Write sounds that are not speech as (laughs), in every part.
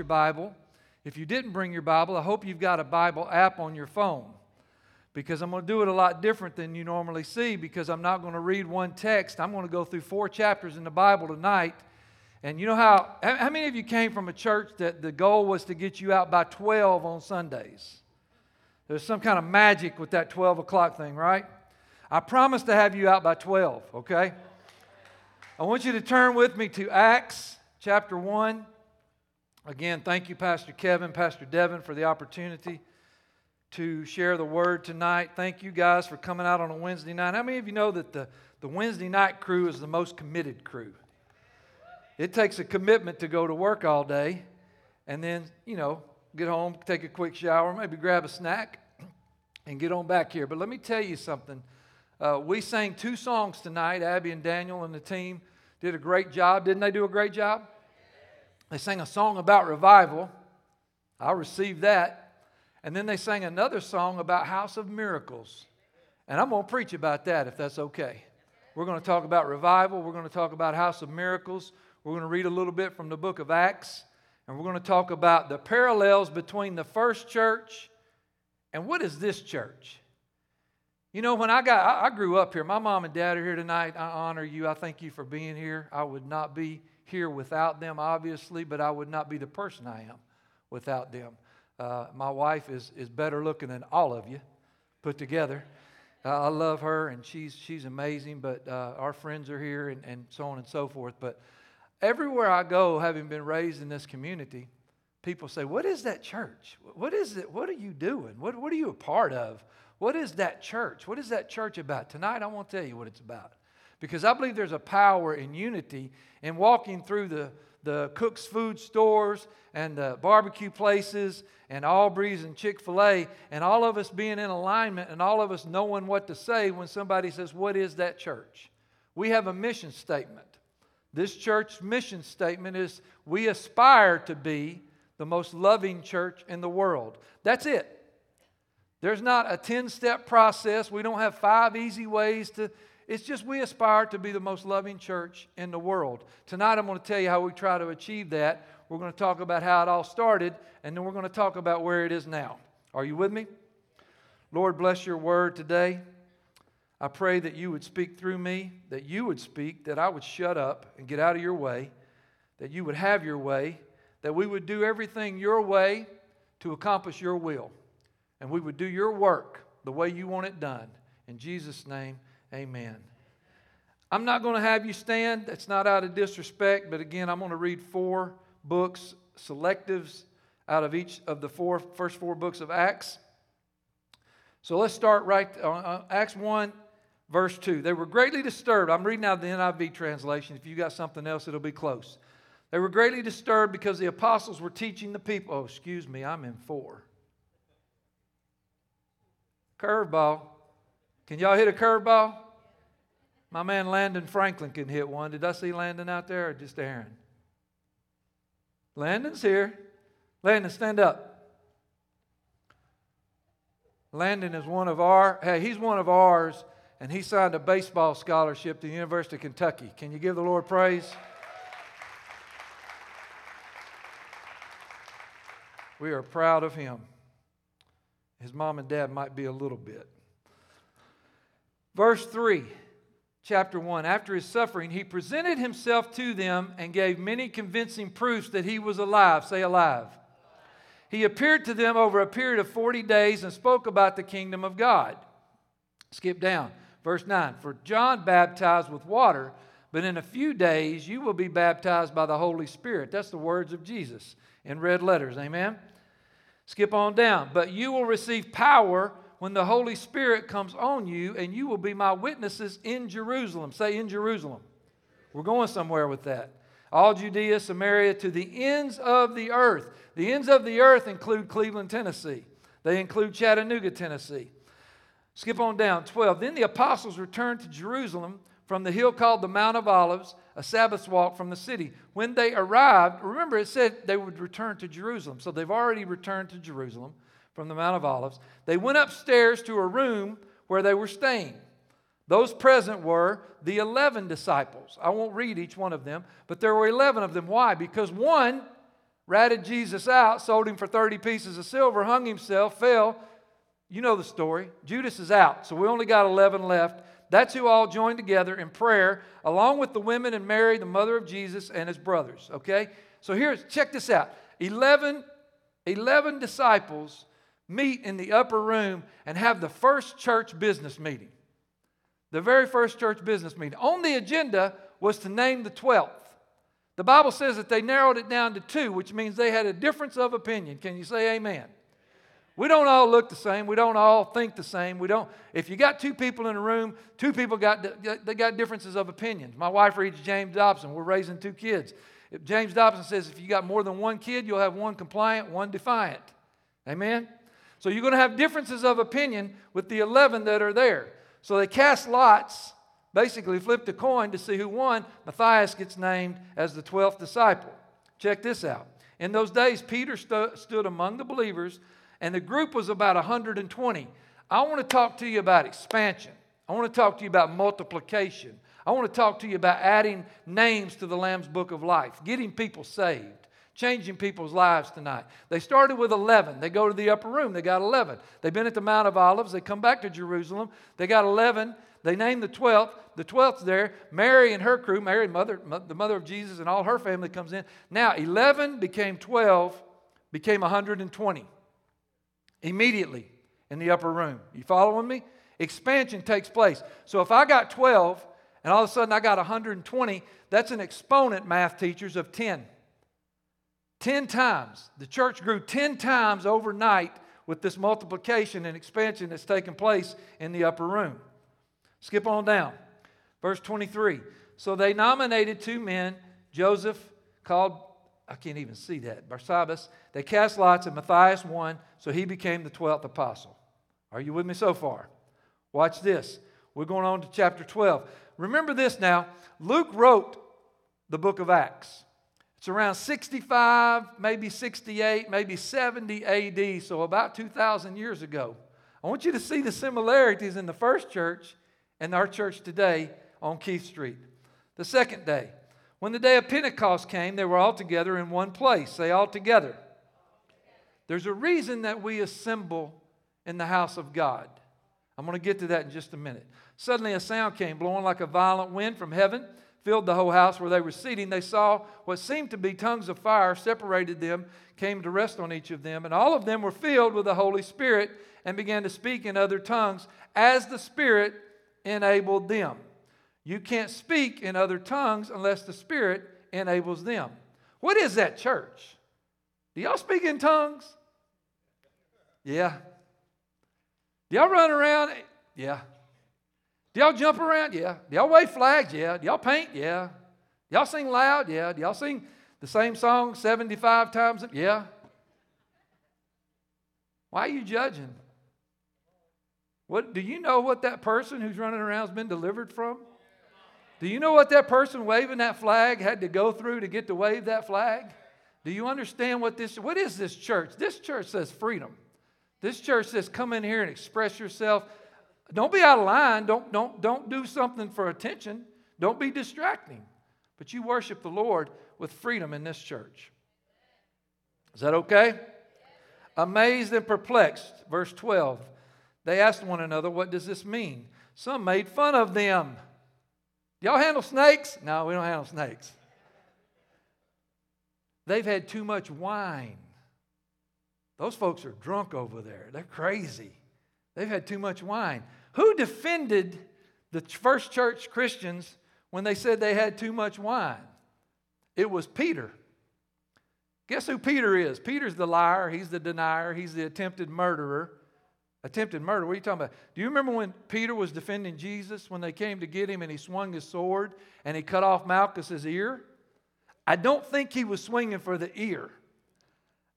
your Bible, if you didn't bring your Bible, I hope you've got a Bible app on your phone because I'm going to do it a lot different than you normally see because I'm not going to read one text. I'm going to go through four chapters in the Bible tonight. And you know how, how many of you came from a church that the goal was to get you out by 12 on Sundays? There's some kind of magic with that 12 o'clock thing, right? I promise to have you out by 12, okay? I want you to turn with me to Acts chapter 1. Again, thank you, Pastor Kevin, Pastor Devin, for the opportunity to share the word tonight. Thank you guys for coming out on a Wednesday night. How many of you know that the, the Wednesday night crew is the most committed crew? It takes a commitment to go to work all day and then, you know, get home, take a quick shower, maybe grab a snack, and get on back here. But let me tell you something. Uh, we sang two songs tonight. Abby and Daniel and the team did a great job. Didn't they do a great job? They sang a song about revival. I received that. And then they sang another song about House of Miracles. And I'm going to preach about that if that's okay. We're going to talk about revival. We're going to talk about House of Miracles. We're going to read a little bit from the book of Acts. And we're going to talk about the parallels between the first church and what is this church? You know, when I got, I, grew up here. My mom and dad are here tonight. I honor you. I thank you for being here. I would not be here without them, obviously, but I would not be the person I am without them. Uh, my wife is, is better looking than all of you put together. Uh, I love her, and she's, she's amazing, but uh, our friends are here and, and so on and so forth. But Everywhere I go, having been raised in this community, people say, What is that church? What is it? What are you doing? What, what are you a part of? What is that church? What is that church about? Tonight, I won't tell you what it's about. Because I believe there's a power in unity in walking through the, the Cook's food stores and the barbecue places and Aubrey's and Chick fil A, and all of us being in alignment and all of us knowing what to say when somebody says, What is that church? We have a mission statement. This church mission statement is we aspire to be the most loving church in the world. That's it. There's not a 10 step process. We don't have five easy ways to. It's just we aspire to be the most loving church in the world. Tonight, I'm going to tell you how we try to achieve that. We're going to talk about how it all started, and then we're going to talk about where it is now. Are you with me? Lord, bless your word today. I pray that you would speak through me, that you would speak, that I would shut up and get out of your way, that you would have your way, that we would do everything your way to accomplish your will, and we would do your work the way you want it done. In Jesus' name, amen. I'm not going to have you stand. That's not out of disrespect, but again, I'm going to read four books, selectives out of each of the four, first four books of Acts. So let's start right on uh, Acts 1 verse 2. They were greatly disturbed. I'm reading out the NIV translation. If you got something else, it'll be close. They were greatly disturbed because the apostles were teaching the people. Oh, excuse me, I'm in 4. Curveball. Can y'all hit a curveball? My man Landon Franklin can hit one. Did I see Landon out there or just Aaron? Landon's here. Landon, stand up. Landon is one of our, hey, he's one of ours and he signed a baseball scholarship to the University of Kentucky. Can you give the Lord praise? We are proud of him. His mom and dad might be a little bit. Verse 3, chapter 1 After his suffering, he presented himself to them and gave many convincing proofs that he was alive. Say, alive. He appeared to them over a period of 40 days and spoke about the kingdom of God. Skip down. Verse 9 For John baptized with water, but in a few days you will be baptized by the Holy Spirit. That's the words of Jesus in red letters. Amen? Skip on down. But you will receive power when the Holy Spirit comes on you, and you will be my witnesses in Jerusalem. Say, in Jerusalem. We're going somewhere with that. All Judea, Samaria, to the ends of the earth. The ends of the earth include Cleveland, Tennessee. They include Chattanooga, Tennessee. Skip on down, 12. Then the apostles returned to Jerusalem from the hill called the Mount of Olives, a Sabbath walk from the city. When they arrived, remember it said they would return to Jerusalem. So they've already returned to Jerusalem from the Mount of Olives. They went upstairs to a room where they were staying. Those present were the 11 disciples. I won't read each one of them, but there were 11 of them. Why? Because one ratted Jesus out, sold him for 30 pieces of silver, hung himself, fell. You know the story. Judas is out, so we only got 11 left. That's who all joined together in prayer, along with the women and Mary, the mother of Jesus, and his brothers. Okay? So here's, check this out 11, 11 disciples meet in the upper room and have the first church business meeting. The very first church business meeting. On the agenda was to name the 12th. The Bible says that they narrowed it down to two, which means they had a difference of opinion. Can you say amen? We don't all look the same. We don't all think the same. We don't. If you got two people in a room, two people got they got differences of opinions. My wife reads James Dobson. We're raising two kids. If James Dobson says if you got more than one kid, you'll have one compliant, one defiant. Amen. So you're going to have differences of opinion with the 11 that are there. So they cast lots, basically flipped a coin to see who won. Matthias gets named as the 12th disciple. Check this out. In those days, Peter stu- stood among the believers, and the group was about 120. I want to talk to you about expansion. I want to talk to you about multiplication. I want to talk to you about adding names to the Lamb's Book of Life, getting people saved changing people's lives tonight. They started with 11. They go to the upper room. They got 11. They've been at the Mount of Olives. They come back to Jerusalem. They got 11. They named the 12th. The 12th's there. Mary and her crew, Mary, mother, the mother of Jesus, and all her family comes in. Now, 11 became 12, became 120 immediately in the upper room. You following me? Expansion takes place. So if I got 12 and all of a sudden I got 120, that's an exponent, math teachers, of 10. 10 times. The church grew 10 times overnight with this multiplication and expansion that's taken place in the upper room. Skip on down. Verse 23. So they nominated two men, Joseph, called, I can't even see that, Barsabbas. They cast lots, and Matthias won, so he became the 12th apostle. Are you with me so far? Watch this. We're going on to chapter 12. Remember this now. Luke wrote the book of Acts. It's around 65, maybe 68, maybe 70 AD, so about 2,000 years ago. I want you to see the similarities in the first church and our church today on Keith Street. The second day, when the day of Pentecost came, they were all together in one place. Say all together. There's a reason that we assemble in the house of God. I'm going to get to that in just a minute. Suddenly, a sound came, blowing like a violent wind from heaven filled the whole house where they were sitting. They saw what seemed to be tongues of fire separated them, came to rest on each of them. And all of them were filled with the Holy Spirit and began to speak in other tongues as the Spirit enabled them. You can't speak in other tongues unless the Spirit enables them. What is that church? Do y'all speak in tongues? Yeah. Do y'all run around? Yeah. Do y'all jump around? Yeah. Do y'all wave flags? Yeah. Do y'all paint? Yeah. Do y'all sing loud? Yeah. Do y'all sing the same song 75 times? Yeah. Why are you judging? What, do you know what that person who's running around has been delivered from? Do you know what that person waving that flag had to go through to get to wave that flag? Do you understand what this what is this church? This church says freedom. This church says come in here and express yourself. Don't be out of line. Don't, don't, don't do something for attention. Don't be distracting. But you worship the Lord with freedom in this church. Is that okay? Amazed and perplexed, verse 12. They asked one another, What does this mean? Some made fun of them. Y'all handle snakes? No, we don't handle snakes. They've had too much wine. Those folks are drunk over there. They're crazy. They've had too much wine. Who defended the first church Christians when they said they had too much wine? It was Peter. Guess who Peter is? Peter's the liar, he's the denier, he's the attempted murderer. Attempted murder, what are you talking about? Do you remember when Peter was defending Jesus when they came to get him and he swung his sword and he cut off Malchus's ear? I don't think he was swinging for the ear.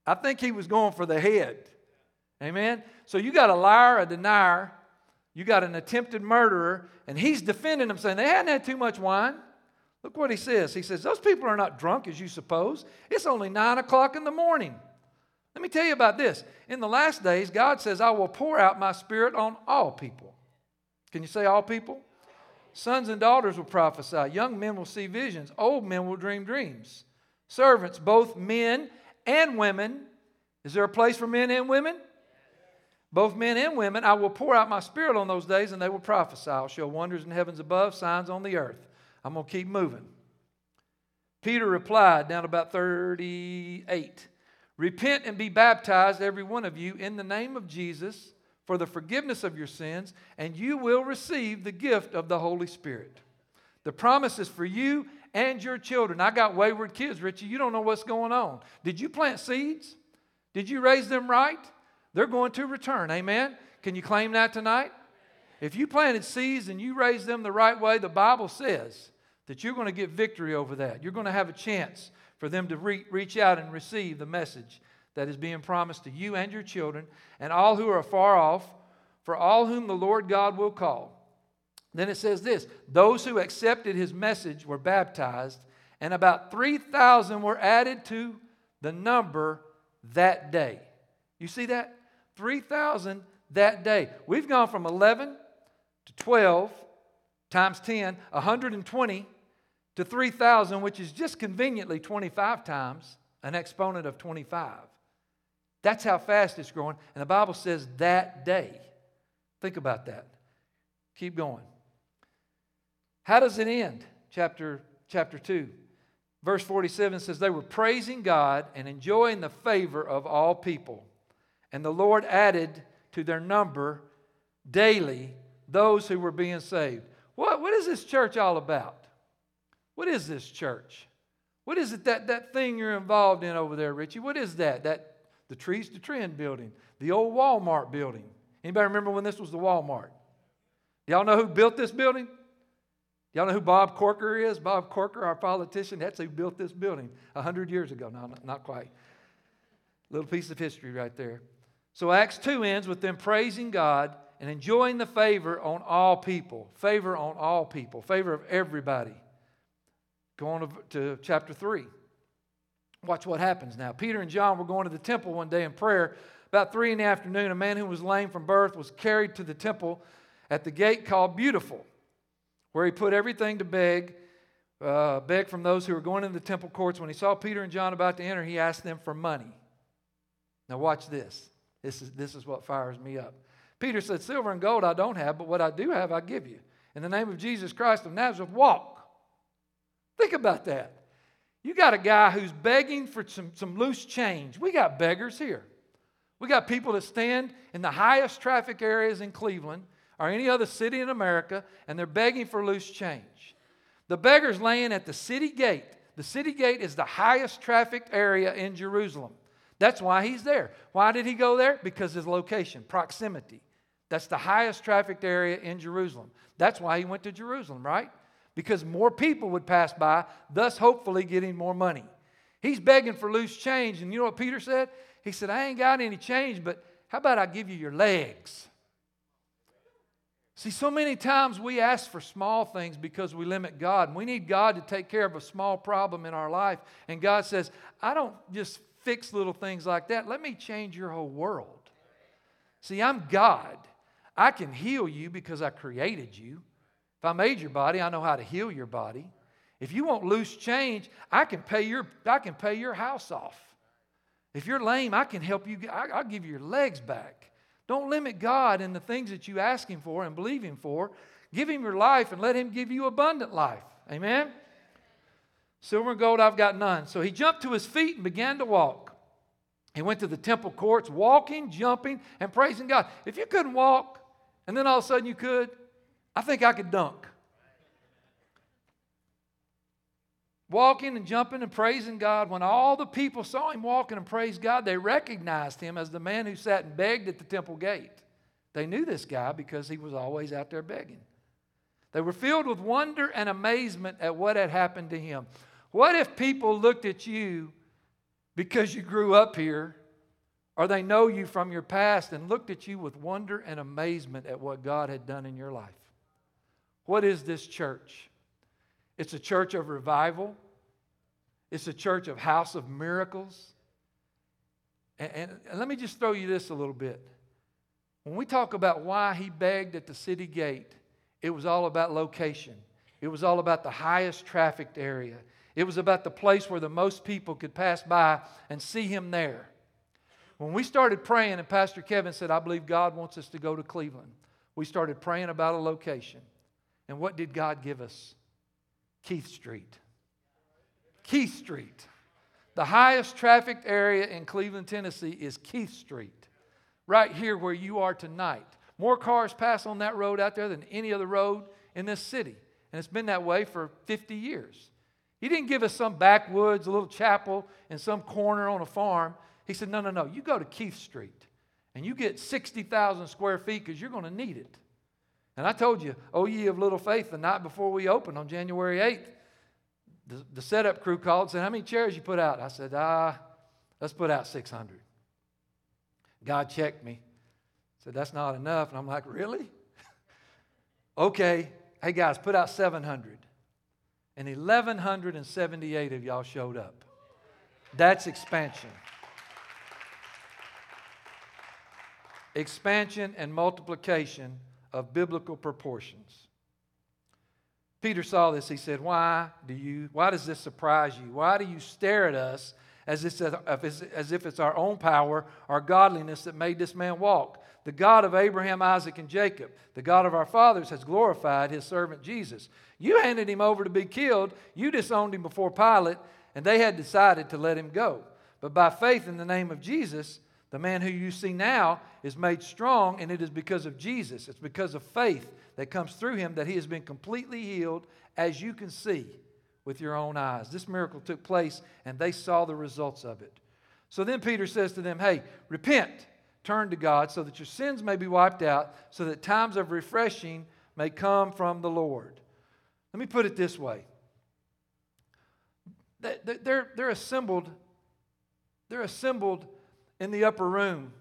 I think he was going for the head. Amen? So you got a liar, a denier, you got an attempted murderer, and he's defending them, saying they hadn't had too much wine. Look what he says. He says, Those people are not drunk as you suppose. It's only nine o'clock in the morning. Let me tell you about this. In the last days, God says, I will pour out my spirit on all people. Can you say all people? Sons and daughters will prophesy. Young men will see visions. Old men will dream dreams. Servants, both men and women. Is there a place for men and women? Both men and women, I will pour out my spirit on those days and they will prophesy. I'll show wonders in heavens above, signs on the earth. I'm going to keep moving. Peter replied, down about 38 Repent and be baptized, every one of you, in the name of Jesus for the forgiveness of your sins, and you will receive the gift of the Holy Spirit. The promise is for you and your children. I got wayward kids, Richie. You don't know what's going on. Did you plant seeds? Did you raise them right? They're going to return. Amen? Can you claim that tonight? If you planted seeds and you raised them the right way, the Bible says that you're going to get victory over that. You're going to have a chance for them to re- reach out and receive the message that is being promised to you and your children and all who are far off, for all whom the Lord God will call. Then it says this those who accepted his message were baptized, and about 3,000 were added to the number that day. You see that? 3,000 that day. We've gone from 11 to 12 times 10, 120 to 3,000, which is just conveniently 25 times an exponent of 25. That's how fast it's growing. And the Bible says that day. Think about that. Keep going. How does it end? Chapter, chapter 2. Verse 47 says, They were praising God and enjoying the favor of all people. And the Lord added to their number daily those who were being saved. What, what is this church all about? What is this church? What is it that, that thing you're involved in over there, Richie? What is that? That the Trees to Trend building, the old Walmart building. Anybody remember when this was the Walmart? Y'all know who built this building? Y'all know who Bob Corker is? Bob Corker, our politician, that's who built this building 100 years ago. No, not quite. Little piece of history right there. So Acts 2 ends with them praising God and enjoying the favor on all people. Favor on all people. Favor of everybody. Go on to, chapter 3. Watch what happens now. Peter and John were going to the temple one day in prayer. About three in the afternoon, a man who was lame from birth was carried to the temple at the gate called Beautiful, where he put everything to beg, uh, beg from those who were going into the temple courts. When he saw Peter and John about to enter, he asked them for money. Now, watch this. This is, this is what fires me up. Peter said, Silver and gold I don't have, but what I do have, I give you. In the name of Jesus Christ of Nazareth, walk. Think about that. You got a guy who's begging for some, some loose change. We got beggars here. We got people that stand in the highest traffic areas in Cleveland or any other city in America, and they're begging for loose change. The beggar's laying at the city gate. The city gate is the highest trafficked area in Jerusalem. That's why he's there. Why did he go there? Because his location, proximity. That's the highest trafficked area in Jerusalem. That's why he went to Jerusalem, right? because more people would pass by, thus hopefully getting more money. He's begging for loose change, and you know what Peter said? He said, I ain't got any change, but how about I give you your legs? See, so many times we ask for small things because we limit God. We need God to take care of a small problem in our life. And God says, I don't just fix little things like that. Let me change your whole world. See, I'm God. I can heal you because I created you. If I made your body, I know how to heal your body. If you want loose change, I can pay your, I can pay your house off. If you're lame, I can help you. I, will give you your legs back. Don't limit God in the things that you ask Him for and believe Him for. Give Him your life and let Him give you abundant life. Amen? Silver and gold I've got none. So he jumped to his feet and began to walk. He went to the temple courts, walking, jumping, and praising God. If you couldn't walk, and then all of a sudden you could, I think I could dunk. Walking and jumping and praising God. When all the people saw him walking and praised God, they recognized him as the man who sat and begged at the temple gate. They knew this guy because he was always out there begging. They were filled with wonder and amazement at what had happened to him. What if people looked at you because you grew up here, or they know you from your past and looked at you with wonder and amazement at what God had done in your life? What is this church? It's a church of revival. It's a church of house of miracles. And, and, and, let me just throw you this a little bit. When we talk about why he begged at the city gate, it was all about location. It was all about the highest trafficked area. It was about the place where the most people could pass by and see him there. When we started praying, and Pastor Kevin said, I believe God wants us to go to Cleveland, we started praying about a location. And what did God give us? Keith Street. Keith Street. The highest trafficked area in Cleveland, Tennessee is Keith Street, right here where you are tonight. More cars pass on that road out there than any other road in this city. And it's been that way for 50 years. He didn't give us some backwoods, a little chapel in some corner on a farm. He said, No, no, no. You go to Keith Street and you get 60,000 square feet because you're going to need it. And I told you, oh, ye of little faith, the night before we opened on January 8th, the, the setup crew called and said, How many chairs you put out? I said, Ah, let's put out 600. God checked me. Said, That's not enough. And I'm like, Really? (laughs) okay. Hey, guys, put out 700. And 1,178 of y'all showed up. That's expansion. Expansion and multiplication of biblical proportions. Peter saw this. He said, Why do you, why does this surprise you? Why do you stare at us as if, as if it's our own power, our godliness that made this man walk? The God of Abraham, Isaac, and Jacob, the God of our fathers, has glorified his servant Jesus. You handed him over to be killed. You disowned him before Pilate, and they had decided to let him go. But by faith in the name of Jesus, the man who you see now is made strong, and it is because of Jesus. It's because of faith that comes through him that he has been completely healed, as you can see with your own eyes. This miracle took place, and they saw the results of it. So then Peter says to them, Hey, repent, turn to God, so that your sins may be wiped out, so that times of refreshing may come from the Lord. Let me put it this way they're, they're assembled. They're assembled in the upper room.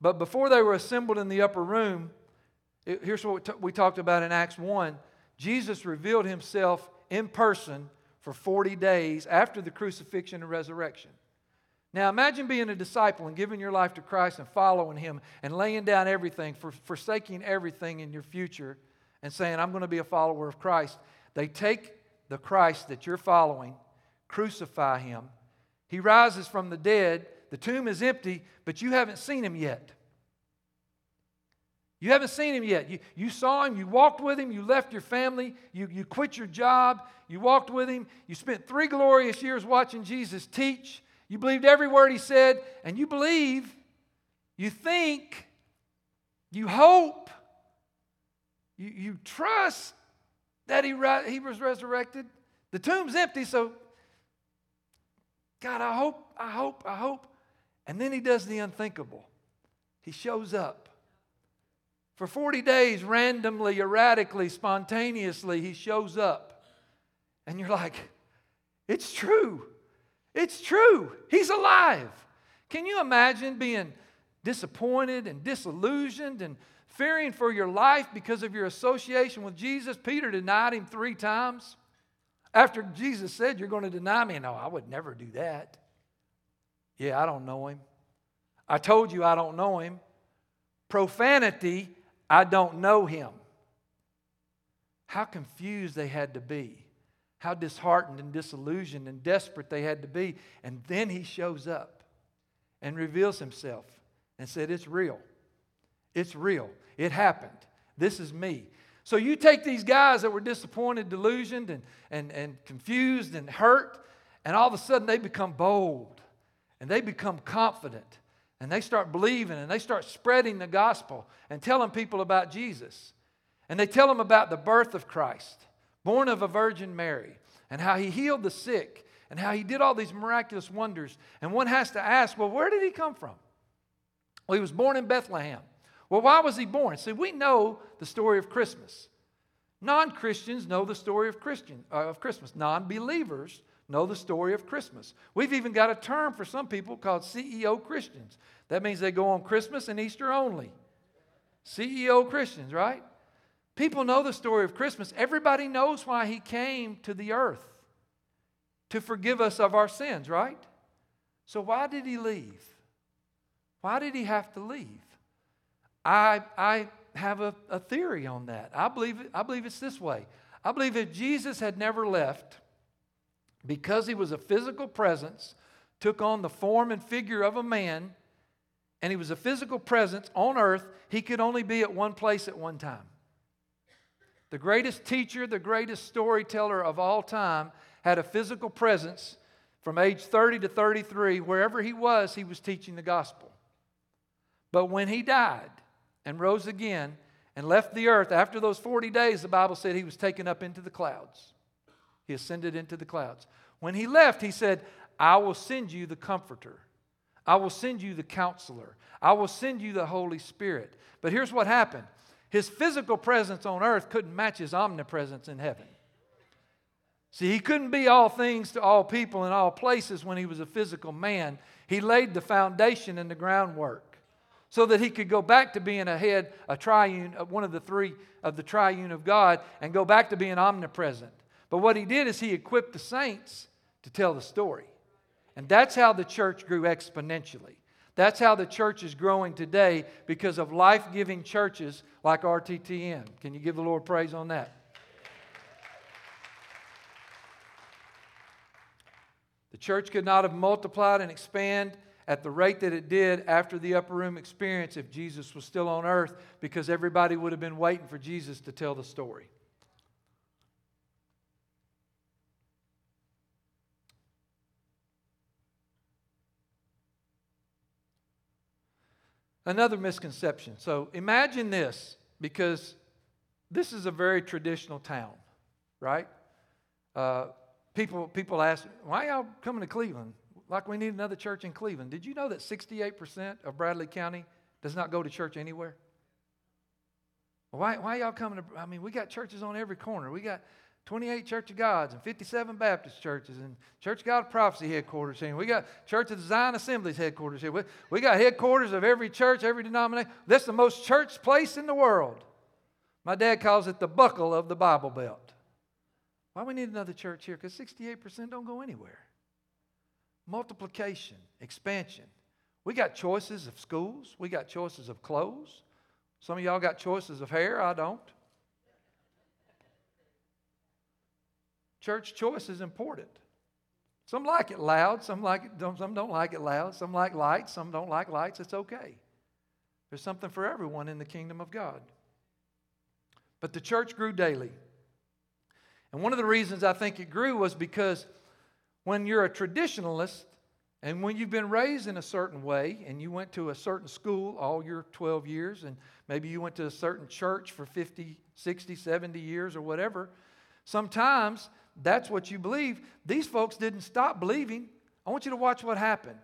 But before they were assembled in the upper room, it, here's what we, t- we talked about in Acts 1 Jesus revealed himself in person for 40 days after the crucifixion and resurrection. Now imagine being a disciple and giving your life to Christ and following him and laying down everything, for, forsaking everything in your future and saying, I'm going to be a follower of Christ. They take the Christ that you're following, crucify him. He rises from the dead the tomb is empty, but you haven't seen him yet. You haven't seen him yet. You, you saw him, you walked with him, you left your family, you, you quit your job, you walked with him, you spent three glorious years watching Jesus teach, you believed every word he said, and you believe, you think, you hope, you, you trust that he, he was resurrected. The tomb's empty, so God, I hope, I hope, I hope. And then he does the unthinkable. He shows up. For 40 days, randomly, erratically, spontaneously, he shows up. And you're like, it's true. It's true. He's alive. Can you imagine being disappointed and disillusioned and fearing for your life because of your association with Jesus? Peter denied him three times. After Jesus said, You're going to deny me. No, I would never do that. Yeah, I don't know him. I told you I don't know him. Profanity, I don't know him. How confused they had to be. How disheartened and disillusioned and desperate they had to be. And then he shows up and reveals himself and said, It's real. It's real. It happened. This is me. So you take these guys that were disappointed, delusioned, and, and, and confused and hurt, and all of a sudden they become bold and they become confident and they start believing and they start spreading the gospel and telling people about Jesus. And they tell them about the birth of Christ, born of a Virgin Mary, and how he healed the sick and how he did all these miraculous wonders. And one has to ask, well, where did he come from? Well, he was born in Bethlehem. Well, why was he born? See, we know the story of Christmas. Non Christians know the story of, Christian, uh, of Christmas. Non believers know the story of Christmas. We've even got a term for some people called CEO Christians. That means they go on Christmas and Easter only. CEO Christians, right? People know the story of Christmas. Everybody knows why he came to the earth to forgive us of our sins, right? So why did he leave? Why did he have to leave? I, I have a, a theory on that. I believe, I believe it's this way. I believe if Jesus had never left, because he was a physical presence, took on the form and figure of a man, and he was a physical presence on earth, he could only be at one place at one time. The greatest teacher, the greatest storyteller of all time, had a physical presence from age 30 to 33. Wherever he was, he was teaching the gospel. But when he died and rose again and left the earth, after those 40 days, the Bible said he was taken up into the clouds. He ascended into the clouds. When he left, he said, I will send you the comforter. I will send you the counselor. I will send you the Holy Spirit. But here's what happened his physical presence on earth couldn't match his omnipresence in heaven. See, he couldn't be all things to all people in all places when he was a physical man. He laid the foundation and the groundwork so that he could go back to being a head, a triune, uh, one of the three of the triune of God, and go back to being omnipresent. But what he did is he equipped the saints to tell the story. And that's how the church grew exponentially. That's how the church is growing today because of life giving churches like RTTN. Can you give the Lord praise on that? The church could not have multiplied and expanded at the rate that it did after the upper room experience if Jesus was still on earth because everybody would have been waiting for Jesus to tell the story. Another misconception. So imagine this, because this is a very traditional town, right? Uh, people, people ask, why y'all coming to Cleveland? Like we need another church in Cleveland. Did you know that 68% of Bradley County does not go to church anywhere? Why, why y'all coming to, I mean, we got churches on every corner. We got 28 Church of Gods and 57 Baptist churches and Church of God Prophecy headquarters here. We got Church of Zion Assemblies headquarters here. We, we got headquarters of every church, every denomination. This is the most church place in the world. My dad calls it the buckle of the Bible Belt. Why we need another church here? Because 68% don't go anywhere. Multiplication, expansion. We got choices of schools. We got choices of clothes. Some of y'all got choices of hair. I don't. Church choice is important. Some like it loud, some like it, don't, some don't like it loud, some like lights, some don't like lights. It's okay. There's something for everyone in the kingdom of God. But the church grew daily. And one of the reasons I think it grew was because when you're a traditionalist and when you've been raised in a certain way and you went to a certain school all your 12 years and maybe you went to a certain church for 50, 60, 70 years or whatever, sometimes that's what you believe. These folks didn't stop believing. I want you to watch what happened.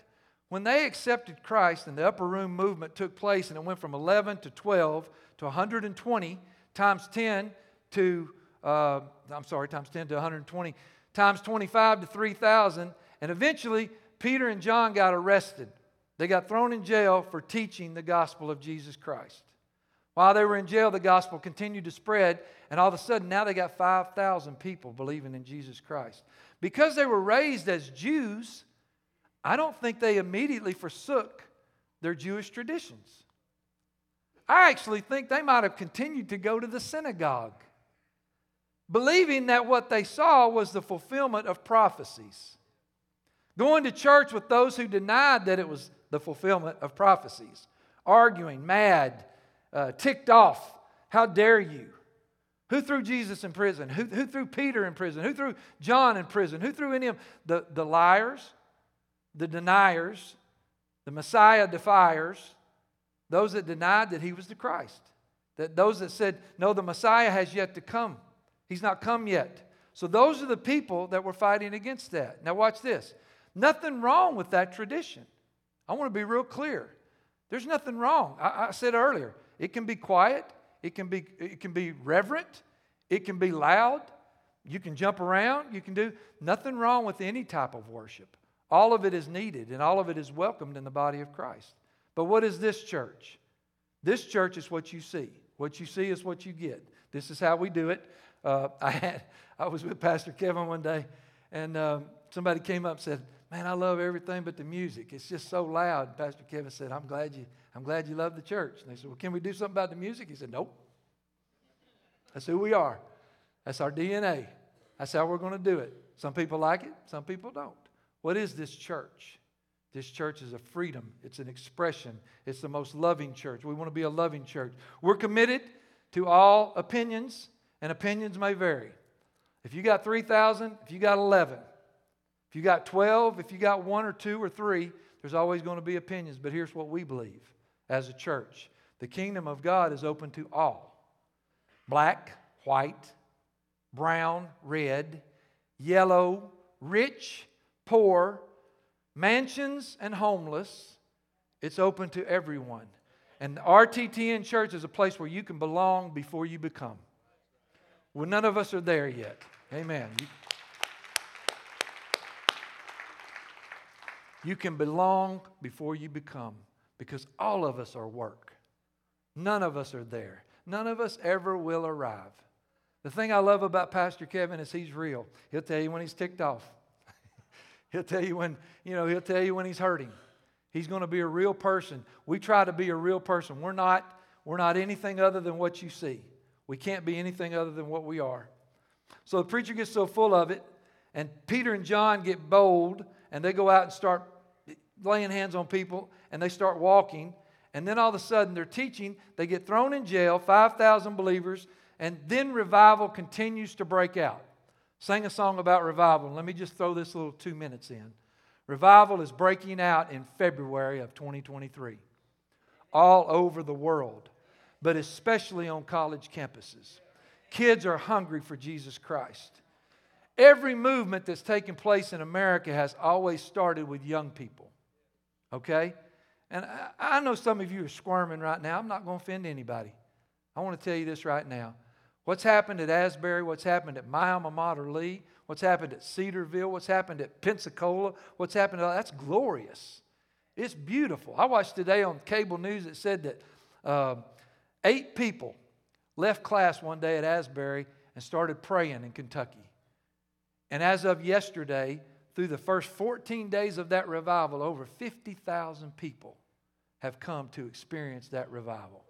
When they accepted Christ and the upper room movement took place and it went from 11 to 12 to 120 times 10 to, uh, I'm sorry, times 10 to 120, times 25 to 3,000, and eventually Peter and John got arrested. They got thrown in jail for teaching the gospel of Jesus Christ. While they were in jail, the gospel continued to spread, and all of a sudden, now they got 5,000 people believing in Jesus Christ. Because they were raised as Jews, I don't think they immediately forsook their Jewish traditions. I actually think they might have continued to go to the synagogue, believing that what they saw was the fulfillment of prophecies. Going to church with those who denied that it was the fulfillment of prophecies, arguing, mad, uh, ticked off. How dare you? Who threw Jesus in prison? Who, who threw Peter in prison? Who threw John in prison? Who threw any of them? The, the liars, the deniers, the Messiah defiers, those that denied that he was the Christ. That those that said, no, the Messiah has yet to come. He's not come yet. So those are the people that were fighting against that. Now watch this. Nothing wrong with that tradition. I want to be real clear. There's nothing wrong. I, I said earlier, it can be quiet, it can be, it can be reverent, it can be loud. You can jump around, you can do nothing wrong with any type of worship. All of it is needed and all of it is welcomed in the body of Christ. But what is this church? This church is what you see. What you see is what you get. This is how we do it. Uh, (laughs) I had I was with Pastor Kevin one day, and um, somebody came up and said, "Man, I love everything but the music. It's just so loud." Pastor Kevin said, "I'm glad you I'm glad you love the church. And they said, Well, can we do something about the music? He said, Nope. That's who we are. That's our DNA. That's how we're going to do it. Some people like it, some people don't. What is this church? This church is a freedom, it's an expression, it's the most loving church. We want to be a loving church. We're committed to all opinions, and opinions may vary. If you got 3,000, if you got 11, if you got 12, if you got one or two or three, there's always going to be opinions. But here's what we believe as a church the kingdom of God is open to all black, white, brown, red, yellow, rich, poor, mansions and homeless. It's open to everyone. And the RTTN Church is a place where you can belong before you become. Well, none of us are there yet. Amen. You, you can belong before you become because all of us are work. None of us are there. None of us ever will arrive. The thing I love about Pastor Kevin is he's real. He'll tell you when he's ticked off. (laughs) He'll tell you when, you know, he'll tell you when he's hurting. He's going to be a real person. We try to be a real person. We're not, we're not anything other than what you see. We can't be anything other than what we are. So the preacher gets so full of it, and Peter and John get bold, and they go out and start laying hands on people, and they start walking. And then all of a sudden, they're teaching. They get thrown in jail, 5,000 believers, and then revival continues to break out sang a song about revival. Let me just throw this little two minutes in. Revival is breaking out in February of 2023 all over the world, but especially on college campuses. Kids are hungry for Jesus Christ. Every movement that's taken place in America has always started with young people. Okay? And I know some of you are squirming right now. I'm not going to offend anybody. I want to tell you this right now. What's happened at Asbury? What's happened at my alma mater, Lee? What's happened at Cedarville? What's happened at Pensacola? What's happened? At, that's glorious. It's beautiful. I watched today on cable news that said that uh, eight people left class one day at Asbury and started praying in Kentucky. And as of yesterday, through the first 14 days of that revival, over 50,000 people have come to experience that revival.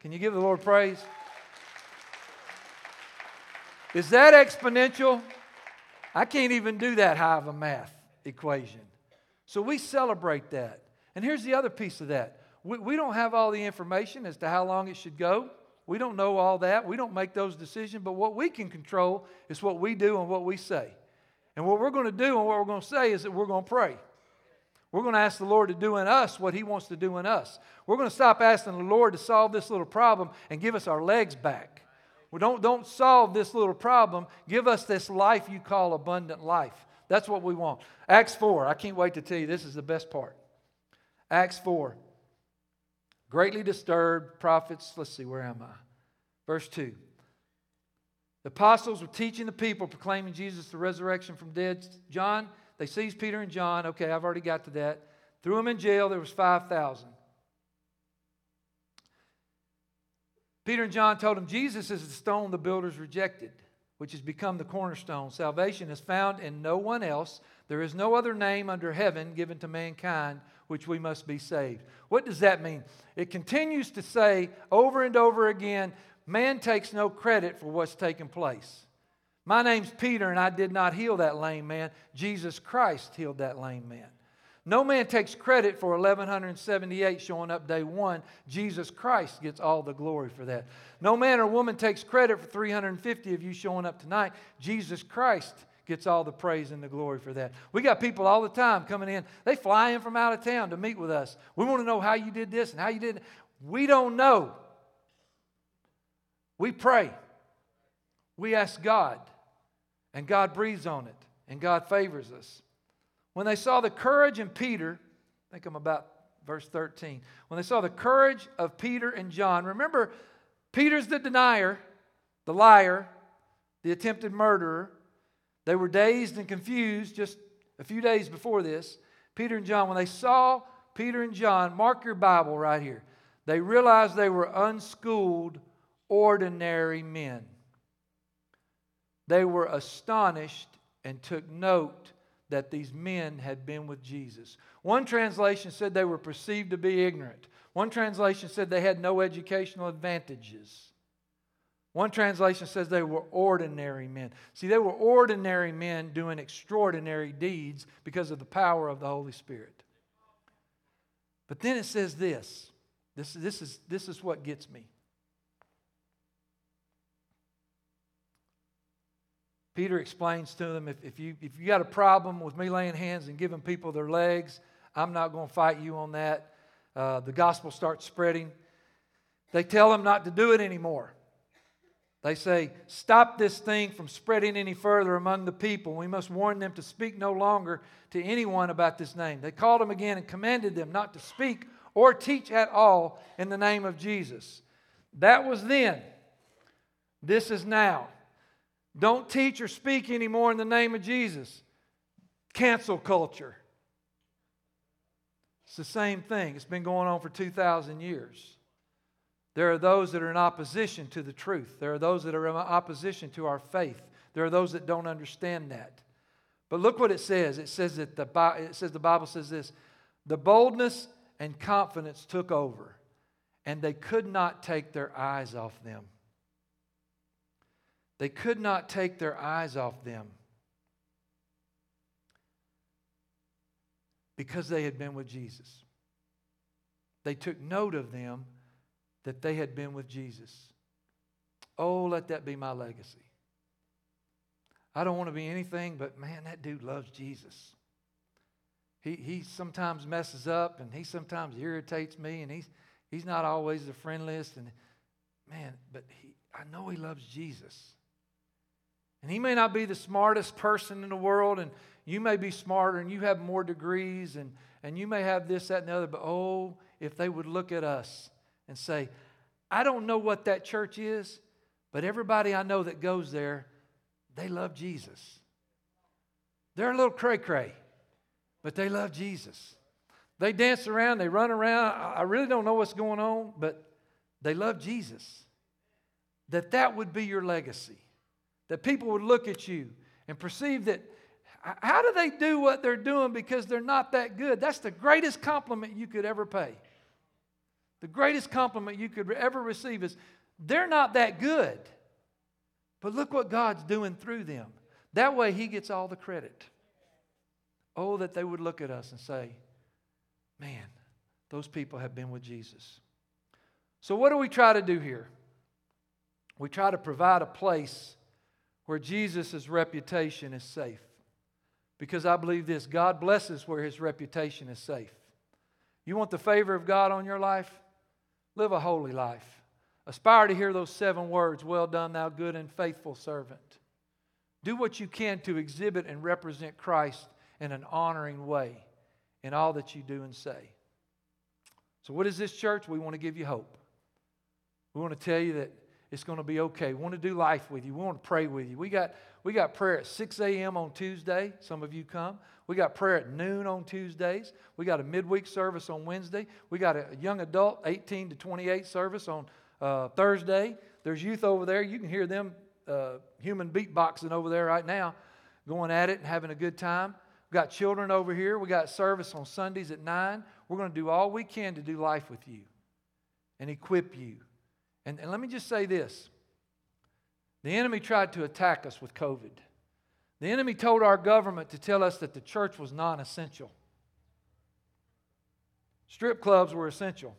Can you give the Lord praise? Is that exponential? I can't even do that high of a math equation. So we celebrate that. And here's the other piece of that we, we don't have all the information as to how long it should go. We don't know all that. We don't make those decisions. But what we can control is what we do and what we say. And what we're going to do and what we're going to say is that we're going to pray. We're going to ask the Lord to do in us what He wants to do in us. We're going to stop asking the Lord to solve this little problem and give us our legs back. Well, don't, don't solve this little problem. Give us this life you call abundant life. That's what we want. Acts 4. I can't wait to tell you. This is the best part. Acts 4. Greatly disturbed prophets. Let's see, where am I? Verse 2. The apostles were teaching the people, proclaiming Jesus the resurrection from dead. John, they seized Peter and John. Okay, I've already got to that. Threw them in jail. There was 5,000. Peter and John told him, Jesus is the stone the builders rejected, which has become the cornerstone. Salvation is found in no one else. There is no other name under heaven given to mankind which we must be saved. What does that mean? It continues to say over and over again man takes no credit for what's taken place. My name's Peter, and I did not heal that lame man. Jesus Christ healed that lame man. No man takes credit for 1178 showing up day one. Jesus Christ gets all the glory for that. No man or woman takes credit for 350 of you showing up tonight. Jesus Christ gets all the praise and the glory for that. We got people all the time coming in. They fly in from out of town to meet with us. We want to know how you did this and how you did it. We don't know. We pray. We ask God, and God breathes on it, and God favors us. When they saw the courage in Peter, I think I'm about verse 13. When they saw the courage of Peter and John, remember, Peter's the denier, the liar, the attempted murderer. They were dazed and confused just a few days before this. Peter and John, when they saw Peter and John, mark your Bible right here, they realized they were unschooled, ordinary men. They were astonished and took note that these men had been with Jesus. One translation said they were perceived to be ignorant. One translation said they had no educational advantages. One translation says they were ordinary men. See, they were ordinary men doing extraordinary deeds because of the power of the Holy Spirit. But then it says this this, this, is, this is what gets me. Peter explains to them if, if, you, if you got a problem with me laying hands and giving people their legs, I'm not going to fight you on that. Uh, the gospel starts spreading. They tell them not to do it anymore. They say, Stop this thing from spreading any further among the people. We must warn them to speak no longer to anyone about this name. They called them again and commanded them not to speak or teach at all in the name of Jesus. That was then. This is now. Don't teach or speak anymore in the name of Jesus. Cancel culture. It's the same thing. It's been going on for 2,000 years. There are those that are in opposition to the truth. There are those that are in opposition to our faith. There are those that don't understand that. But look what it says. It says that the it says the Bible says this: the boldness and confidence took over, and they could not take their eyes off them. They could not take their eyes off them because they had been with Jesus. They took note of them that they had been with Jesus. Oh, let that be my legacy. I don't want to be anything but, man, that dude loves Jesus. He, he sometimes messes up and he sometimes irritates me and he's, he's not always the friendliest. And man, but he, I know he loves Jesus. And he may not be the smartest person in the world, and you may be smarter and you have more degrees and, and you may have this, that, and the other, but oh, if they would look at us and say, I don't know what that church is, but everybody I know that goes there, they love Jesus. They're a little cray cray, but they love Jesus. They dance around, they run around. I really don't know what's going on, but they love Jesus. That that would be your legacy. That people would look at you and perceive that how do they do what they're doing because they're not that good? That's the greatest compliment you could ever pay. The greatest compliment you could ever receive is they're not that good. But look what God's doing through them. That way, He gets all the credit. Oh, that they would look at us and say, man, those people have been with Jesus. So, what do we try to do here? We try to provide a place where Jesus' reputation is safe. Because I believe this God blesses where His reputation is safe. You want the favor of God on your life? Live a holy life. Aspire to hear those seven words Well done, thou good and faithful servant. Do what you can to exhibit and represent Christ in an honoring way in all that you do and say. So, what is this church? We want to give you hope. We want to tell you that it's going to be okay. We want to do life with you. We want to pray with you. We got, we got prayer at 6 a.m. on Tuesday. Some of you come. We got prayer at noon on Tuesdays. We got a midweek service on Wednesday. We got a young adult 18 to 28 service on uh, Thursday. There's youth over there. You can hear them uh, human beatboxing over there right now, going at it and having a good time. We got children over here. We got service on Sundays at 9. We're going to do all we can to do life with you and equip you. And, and let me just say this the enemy tried to attack us with COVID. The enemy told our government to tell us that the church was non essential. Strip clubs were essential,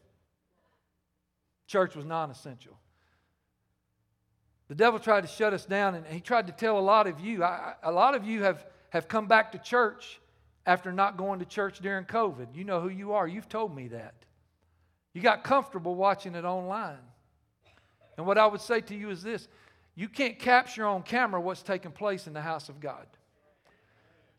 church was non essential. The devil tried to shut us down, and he tried to tell a lot of you. I, a lot of you have, have come back to church after not going to church during COVID. You know who you are. You've told me that. You got comfortable watching it online. And what I would say to you is this you can't capture on camera what's taking place in the house of God.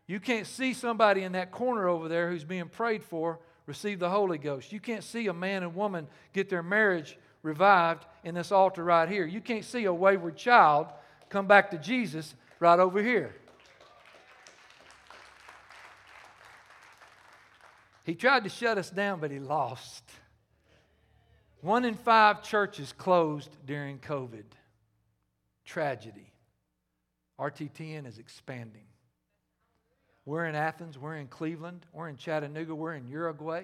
You can't see somebody in that corner over there who's being prayed for receive the Holy Ghost. You can't see a man and woman get their marriage revived in this altar right here. You can't see a wayward child come back to Jesus right over here. He tried to shut us down, but he lost. One in five churches closed during COVID tragedy. RTTN is expanding. We're in Athens, we're in Cleveland, we're in Chattanooga, we're in Uruguay,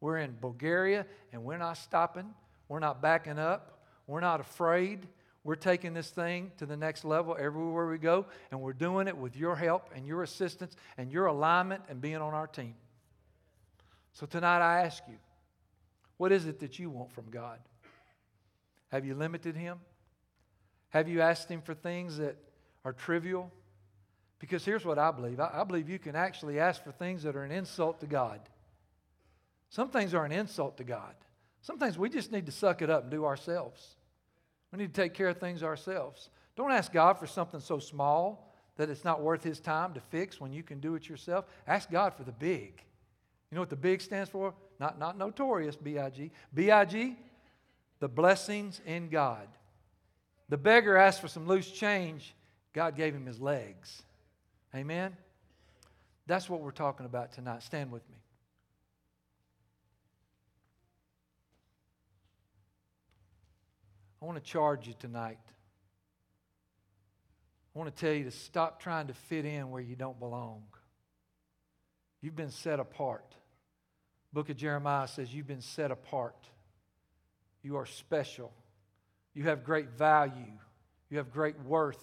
we're in Bulgaria, and we're not stopping. We're not backing up. We're not afraid. We're taking this thing to the next level everywhere we go, and we're doing it with your help and your assistance and your alignment and being on our team. So tonight I ask you, what is it that you want from God? Have you limited Him? Have you asked Him for things that are trivial? Because here's what I believe I, I believe you can actually ask for things that are an insult to God. Some things are an insult to God. Sometimes we just need to suck it up and do ourselves. We need to take care of things ourselves. Don't ask God for something so small that it's not worth His time to fix when you can do it yourself. Ask God for the big. You know what the big stands for? Not, not notorious, B I G. B I G, the blessings in God. The beggar asked for some loose change, God gave him his legs. Amen? That's what we're talking about tonight. Stand with me. I want to charge you tonight. I want to tell you to stop trying to fit in where you don't belong. You've been set apart. Book of Jeremiah says you've been set apart. You are special. You have great value. You have great worth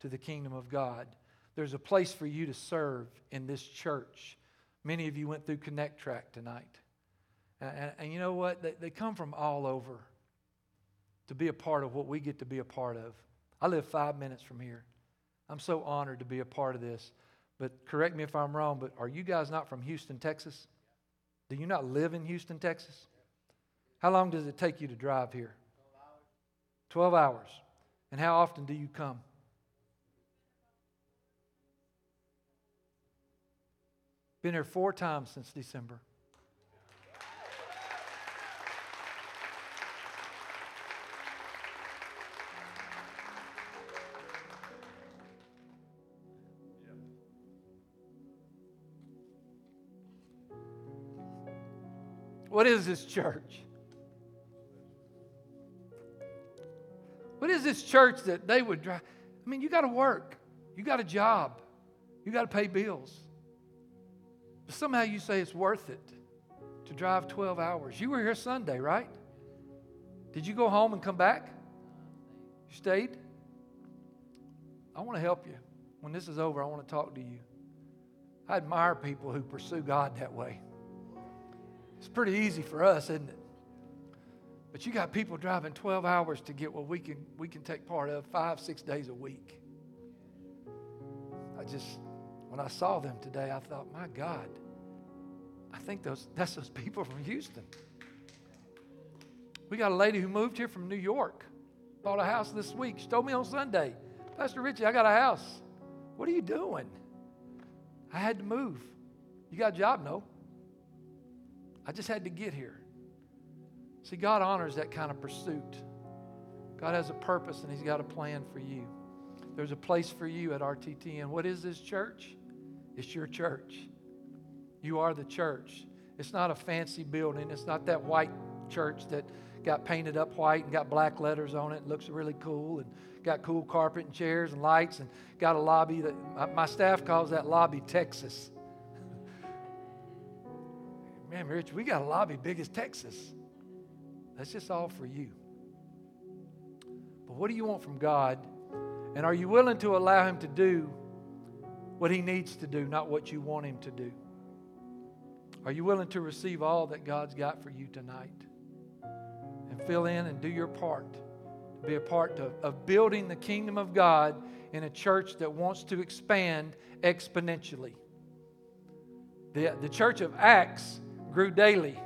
to the kingdom of God. There's a place for you to serve in this church. Many of you went through Connect Track tonight. And, and, you know what? They, they come from all over to be a part of what we get to be a part of. I live five minutes from here. I'm so honored to be a part of this. But correct me if I'm wrong, but are you guys not from Houston, Texas? Do you not live in Houston, Texas? How long does it take you to drive here? 12 hours. And how often do you come? Been here four times since December. What is this church? What is this church that they would drive? I mean, you got to work, you got a job, you got to pay bills. But somehow you say it's worth it to drive 12 hours. You were here Sunday, right? Did you go home and come back? You stayed? I want to help you. When this is over, I want to talk to you. I admire people who pursue God that way. It's pretty easy for us, isn't it? But you got people driving 12 hours to get what we can, we can take part of five, six days a week. I just, when I saw them today, I thought, my God, I think those, (laughs) that's those people from Houston. We got a lady who moved here from New York, bought a house this week. She told me on Sunday, Pastor Richie, I got a house. What are you doing? I had to move. You got a job? No. I just had to get here. See, God honors that kind of pursuit. God has a purpose and He's got a plan for you. There's a place for you at RTT. And what is this church? It's your church. You are the church. It's not a fancy building, it's not that white church that got painted up white and got black letters on it. it looks really cool and got cool carpet and chairs and lights and got a lobby that my staff calls that lobby Texas. Man, Rich, we got a lobby big as Texas. That's just all for you. But what do you want from God? And are you willing to allow Him to do what He needs to do, not what you want Him to do? Are you willing to receive all that God's got for you tonight? And fill in and do your part. To be a part of, of building the kingdom of God in a church that wants to expand exponentially. The, the church of Acts grew daily.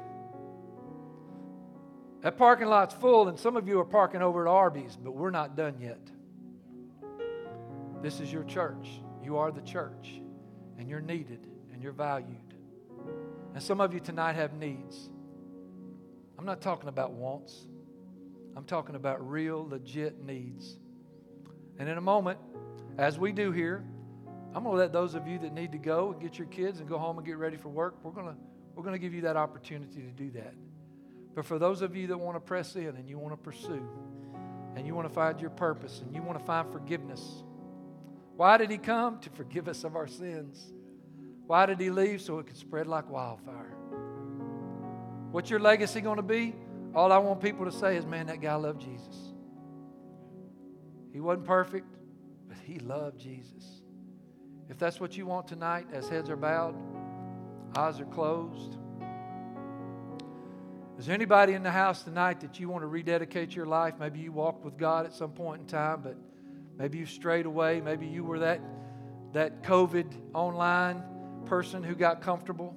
That parking lot's full, and some of you are parking over at Arby's, but we're not done yet. This is your church. You are the church, and you're needed and you're valued. And some of you tonight have needs. I'm not talking about wants, I'm talking about real, legit needs. And in a moment, as we do here, I'm going to let those of you that need to go and get your kids and go home and get ready for work, we're going to we're going to give you that opportunity to do that. But for those of you that want to press in and you want to pursue and you want to find your purpose and you want to find forgiveness, why did He come? To forgive us of our sins. Why did He leave? So it could spread like wildfire. What's your legacy going to be? All I want people to say is, man, that guy loved Jesus. He wasn't perfect, but he loved Jesus. If that's what you want tonight, as heads are bowed, eyes are closed. Is there anybody in the house tonight that you want to rededicate your life? Maybe you walked with God at some point in time, but maybe you strayed away. Maybe you were that, that COVID online person who got comfortable.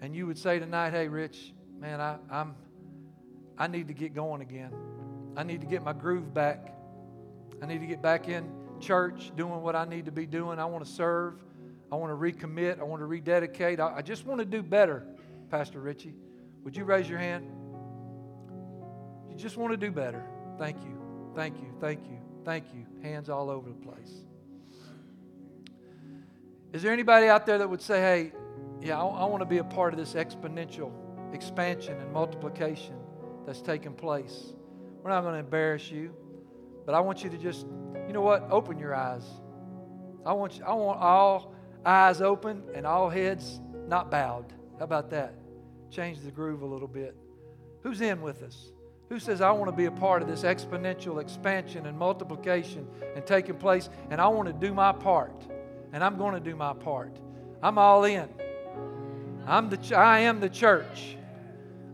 And you would say tonight, hey, Rich, man, I, I'm, I need to get going again. I need to get my groove back. I need to get back in church doing what I need to be doing. I want to serve. I want to recommit. I want to rededicate. I, I just want to do better, Pastor Richie. Would you raise your hand? You just want to do better. Thank you. Thank you. Thank you. Thank you. Hands all over the place. Is there anybody out there that would say, hey, yeah, I, I want to be a part of this exponential expansion and multiplication that's taking place? We're not going to embarrass you, but I want you to just, you know what? Open your eyes. I want, you, I want all eyes open and all heads not bowed. How about that? Change the groove a little bit. Who's in with us? Who says, I want to be a part of this exponential expansion and multiplication and taking place, and I want to do my part, and I'm going to do my part? I'm all in. I'm the, I am the church.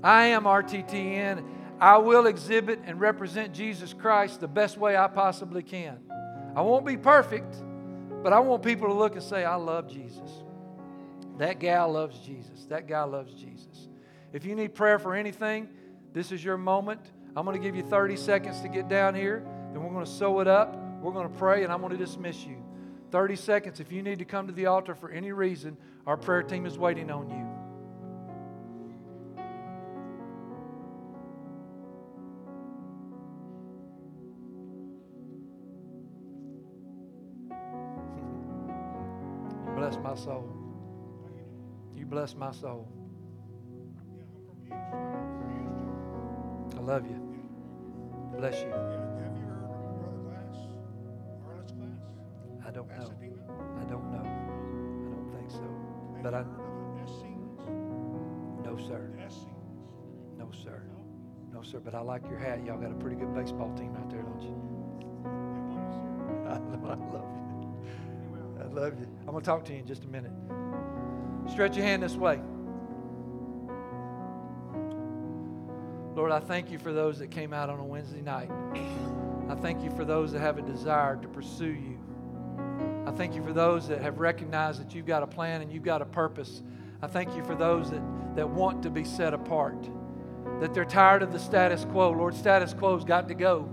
I am RTTN. I will exhibit and represent Jesus Christ the best way I possibly can. I won't be perfect, but I want people to look and say, I love Jesus. That gal loves Jesus. That guy loves Jesus. If you need prayer for anything, this is your moment. I'm going to give you 30 seconds to get down here, then we're going to sew it up. We're going to pray, and I'm going to dismiss you. 30 seconds. If you need to come to the altar for any reason, our prayer team is waiting on you. Soul. You bless my soul. I love you. Bless you. I don't know. I don't know. I don't think so. But I, no, sir. No, sir. No? Sir. But I like your hat. Y'all got a pretty good baseball team out there, don't you? I. (laughs) I love you. Love you. I'm going to talk to you in just a minute. Stretch your hand this way. Lord, I thank you for those that came out on a Wednesday night. I thank you for those that have a desire to pursue you. I thank you for those that have recognized that you've got a plan and you've got a purpose. I thank you for those that, that want to be set apart, that they're tired of the status quo. Lord, status quo's got to go.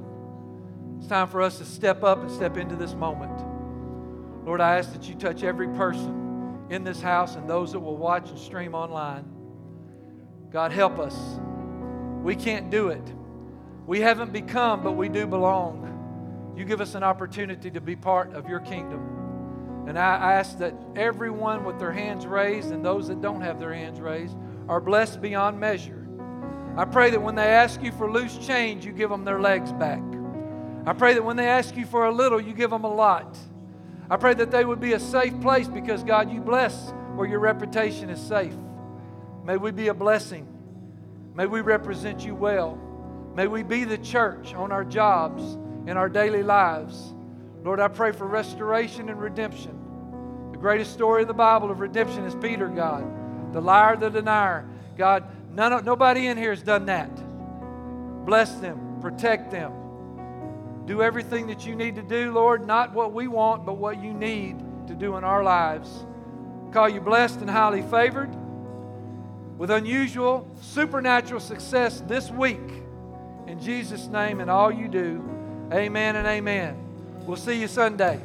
It's time for us to step up and step into this moment. Lord, I ask that you touch every person in this house and those that will watch and stream online. God, help us. We can't do it. We haven't become, but we do belong. You give us an opportunity to be part of your kingdom. And I ask that everyone with their hands raised and those that don't have their hands raised are blessed beyond measure. I pray that when they ask you for loose change, you give them their legs back. I pray that when they ask you for a little, you give them a lot. I pray that they would be a safe place because, God, you bless where your reputation is safe. May we be a blessing. May we represent you well. May we be the church on our jobs, in our daily lives. Lord, I pray for restoration and redemption. The greatest story of the Bible of redemption is Peter, God, the liar, the denier. God, none nobody in here has done that. Bless them, protect them. Do everything that you need to do, Lord, not what we want, but what you need to do in our lives. Call you blessed and highly favored with unusual supernatural success this week. In Jesus' name and all you do, amen and amen. We'll see you Sunday.